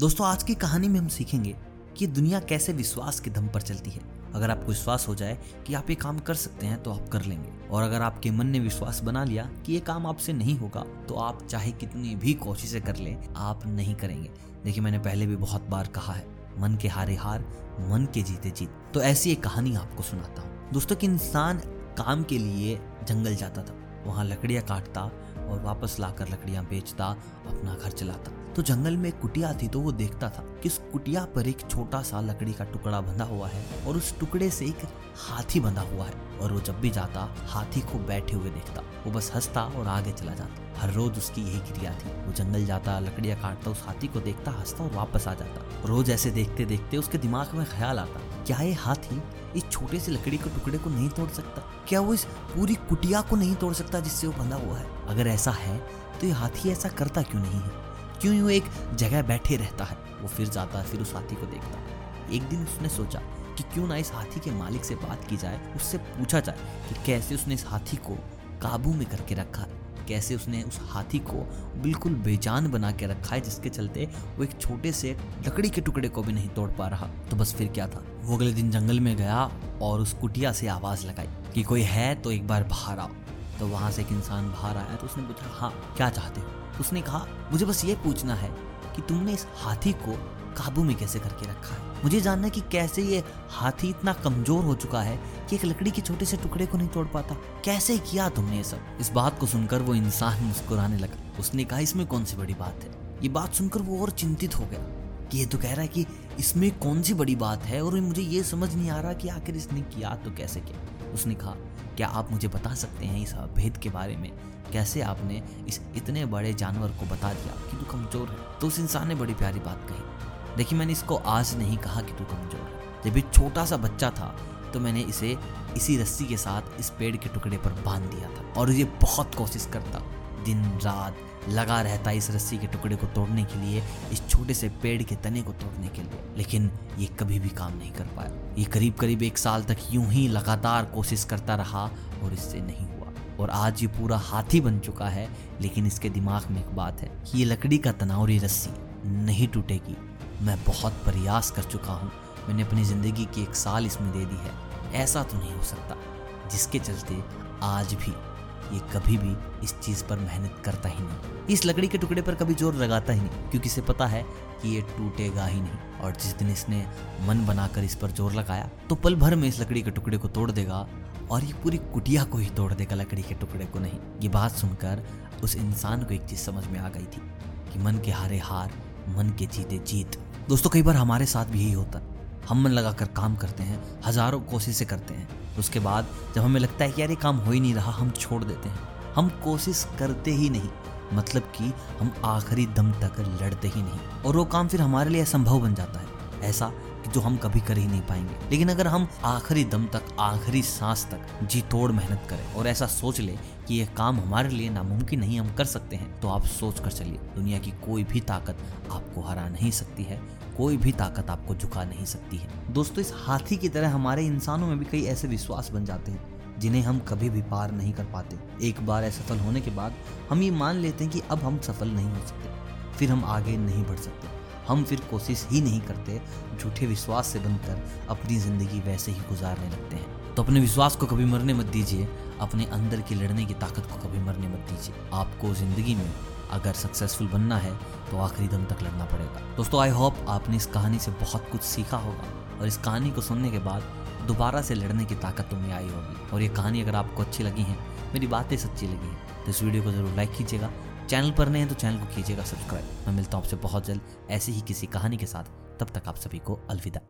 दोस्तों, आज की कहानी में हम सीखेंगे कि दुनिया कैसे विश्वास के दम पर चलती है। अगर आपको विश्वास हो जाए कि आप ये काम कर सकते हैं तो आप कर लेंगे। और अगर आपके मन ने विश्वास बना लिया कि ये काम आपसे नहीं होगा तो आप चाहे कितनी भी कोशिशें कर ले, आप नहीं करेंगे। देखिए, मैंने पहले भी बहुत बार कहा है, मन के हारे हार, मन के जीते जीत। तो ऐसी एक कहानी आपको सुनाता हूँ। दोस्तों कि इंसान काम के लिए जंगल जाता था। वहाँ लकड़ियाँ काटता और वापस लाकर लकड़ियाँ बेचता, अपना घर चलाता। तो जंगल में कुटिया थी तो वो देखता था कि उस कुटिया पर एक छोटा सा लकड़ी का टुकड़ा बंधा हुआ है और उस टुकड़े से एक हाथी बंधा हुआ है और वो जब भी जाता, हाथी को बैठे हुए देखता। वो बस हंसता और आगे चला जाता। हर रोज उसकी यही क्रिया थी। वो जंगल जाता, लकड़ियाँ काटता, उस हाथी को देखता, हंसता और वापस आ जाता। रोज ऐसे देखते देखते उसके दिमाग में ख्याल आता, क्या ये हाथी इस छोटे से लकड़ी के टुकड़े को नहीं तोड़ सकता। क्या वो इस पूरी कुटिया को नहीं तोड़ सकता जिससे वो बंधा हुआ है? अगर ऐसा है तो ये हाथी ऐसा करता क्यों नहीं है? क्यों यूँ एक जगह बैठे रहता है? वो फिर जाता है, फिर उस हाथी को देखता है। एक दिन उसने सोचा कि क्यों ना इस हाथी के मालिक से बात की जाए, उससे पूछा जाए कि कैसे उसने इस हाथी को काबू में करके रखा है। कैसे उसने उस हाथी को बिल्कुल बेजान बना के रखा है, जिसके चलते वो एक छोटे से लकड़ी के टुकड़े को भी नहीं तोड़ पा रहा। तो बस फिर क्या था? वो अगले दिन जंगल में गया और उस कुटिया से आवाज़ लगाई कि कोई है तो एक बार बाहर आओ। तो वहाँ से एक इंसान बाहर आया तो उसने पूछा हाँ क्या चाहते हो? उसने कहा, मुझे बस ये पूछना है कि तुमने इस हाथी को काबू में कैसे करके रखा है? मुझे जानना है कि कैसे ये हाथी इतना कमज़ोर हो चुका है कि एक लकड़ी के छोटे से टुकड़े को नहीं तोड़ पाता। कैसे किया तुमने ये सब? इस बात को सुनकर वो इंसान मुस्कुराने लगा। उसने कहा, इसमें कौन सी बड़ी बात है? ये बात सुनकर वो और चिंतित हो गया कि ये तो कह रहा है कि इसमें कौन सी बड़ी बात है और मुझे ये समझ नहीं आ रहा कि आखिर इसने किया तो कैसे किया। उसने कहा, क्या आप मुझे बता सकते हैं इस भेद के बारे में? कैसे आपने इस इतने बड़े जानवर को बता दिया कि तू कमज़ोर है? तो उस इंसान ने बड़ी प्यारी बात कही। देखिए, मैंने इसको आज नहीं कहा कि तू कमज़ोर है। जब ये छोटा सा बच्चा था तो मैंने इसे इसी रस्सी के साथ इस पेड़ के टुकड़े पर बाँध दिया था। और ये बहुत कोशिश करता। दिन, रात लगा रहता इस रस्सी के टुकड़े को तोड़ने के लिए, इस छोटे से पेड़ के तने को तोड़ने के लिए। लेकिन ये कभी भी काम नहीं कर पाया। ये करीब करीब एक साल तक यूँ ही लगातार कोशिश करता रहा और इससे नहीं हुआ। और आज ये पूरा हाथी बन चुका है, लेकिन इसके दिमाग में एक बात है कि ये लकड़ी का तनावरी रस्सी नहीं टूटेगी। मैं बहुत प्रयास कर चुका हूँ। मैंने अपनी ज़िंदगी की एक साल इसमें दे दी है। ऐसा तो नहीं हो सकता, जिसके चलते आज भी ये कभी भी इस चीज़ पर मेहनत करता ही नहीं। इस लकड़ी के टुकड़े पर कभी ज़ोर लगाता ही नहीं, क्योंकि इसे पता है कि ये टूटेगा ही नहीं। और जिस दिन इसने मन बनाकर इस पर ज़ोर लगाया तो पल भर में इस लकड़ी के टुकड़े को तोड़ देगा और ये पूरी कुटिया को ही तोड़ देगा, लकड़ी के टुकड़े को नहीं। ये बात सुनकर उस इंसान को एक चीज़ समझ में आ गई थी कि मन के हारे हार, मन के जीते जीत। दोस्तों, कई बार हमारे साथ भी यही होता है। हम मन लगा कर काम करते हैं, हज़ारों कोशिशें करते हैं, उसके बाद जब हमें लगता है कि यार ये काम हो ही नहीं रहा, हम छोड़ देते हैं। हम कोशिश करते ही नहीं मतलब कि हम आखिरी दम तक लड़ते ही नहीं। और वो काम फिर हमारे लिए असंभव बन जाता है। ऐसा जो हम कभी कर ही नहीं पाएँगे। लेकिन अगर हम आखिरी दम तक, आखिरी सांस तक जी तोड़ मेहनत करें और ऐसा सोच ले कि यह काम हमारे लिए नामुमकिन नहीं हम कर सकते हैं तो आप सोच कर चलिए। दुनिया की कोई भी ताकत आपको हरा नहीं सकती है, कोई भी ताकत आपको झुका नहीं सकती है। दोस्तों, इस हाथी की तरह हमारे इंसानों में भी कई ऐसे विश्वास बन जाते हैं, जिन्हें हम कभी भी पार नहीं कर पाते। एक बार असफल होने के बाद हम ये मान लेते हैं कि अब हम सफल नहीं हो सकते, फिर हम आगे नहीं बढ़ सकते। हम फिर कोशिश ही नहीं करते झूठे विश्वास से बनकर अपनी ज़िंदगी वैसे ही गुजारने लगते हैं। तो अपने विश्वास को कभी मरने मत दीजिए, अपने अंदर की लड़ने की ताकत को कभी मरने मत दीजिए। आपको ज़िंदगी में अगर सक्सेसफुल बनना है तो आखिरी दम तक लड़ना पड़ेगा। दोस्तों आई होप आपने इस कहानी से बहुत कुछ सीखा होगा और इस कहानी को सुनने के बाद दोबारा से लड़ने की ताकत तुम्हें आई होगी। और ये कहानी अगर आपको अच्छी लगी है, मेरी बातें सच्ची लगी हैं तो इस वीडियो को ज़रूर लाइक कीजिएगा। चैनल पर नए हैं तो चैनल को कीजिएगा सब्सक्राइब। मैं मिलता हूँ आपसे बहुत जल्द ऐसी ही किसी कहानी के साथ। तब तक आप सभी को अलविदा।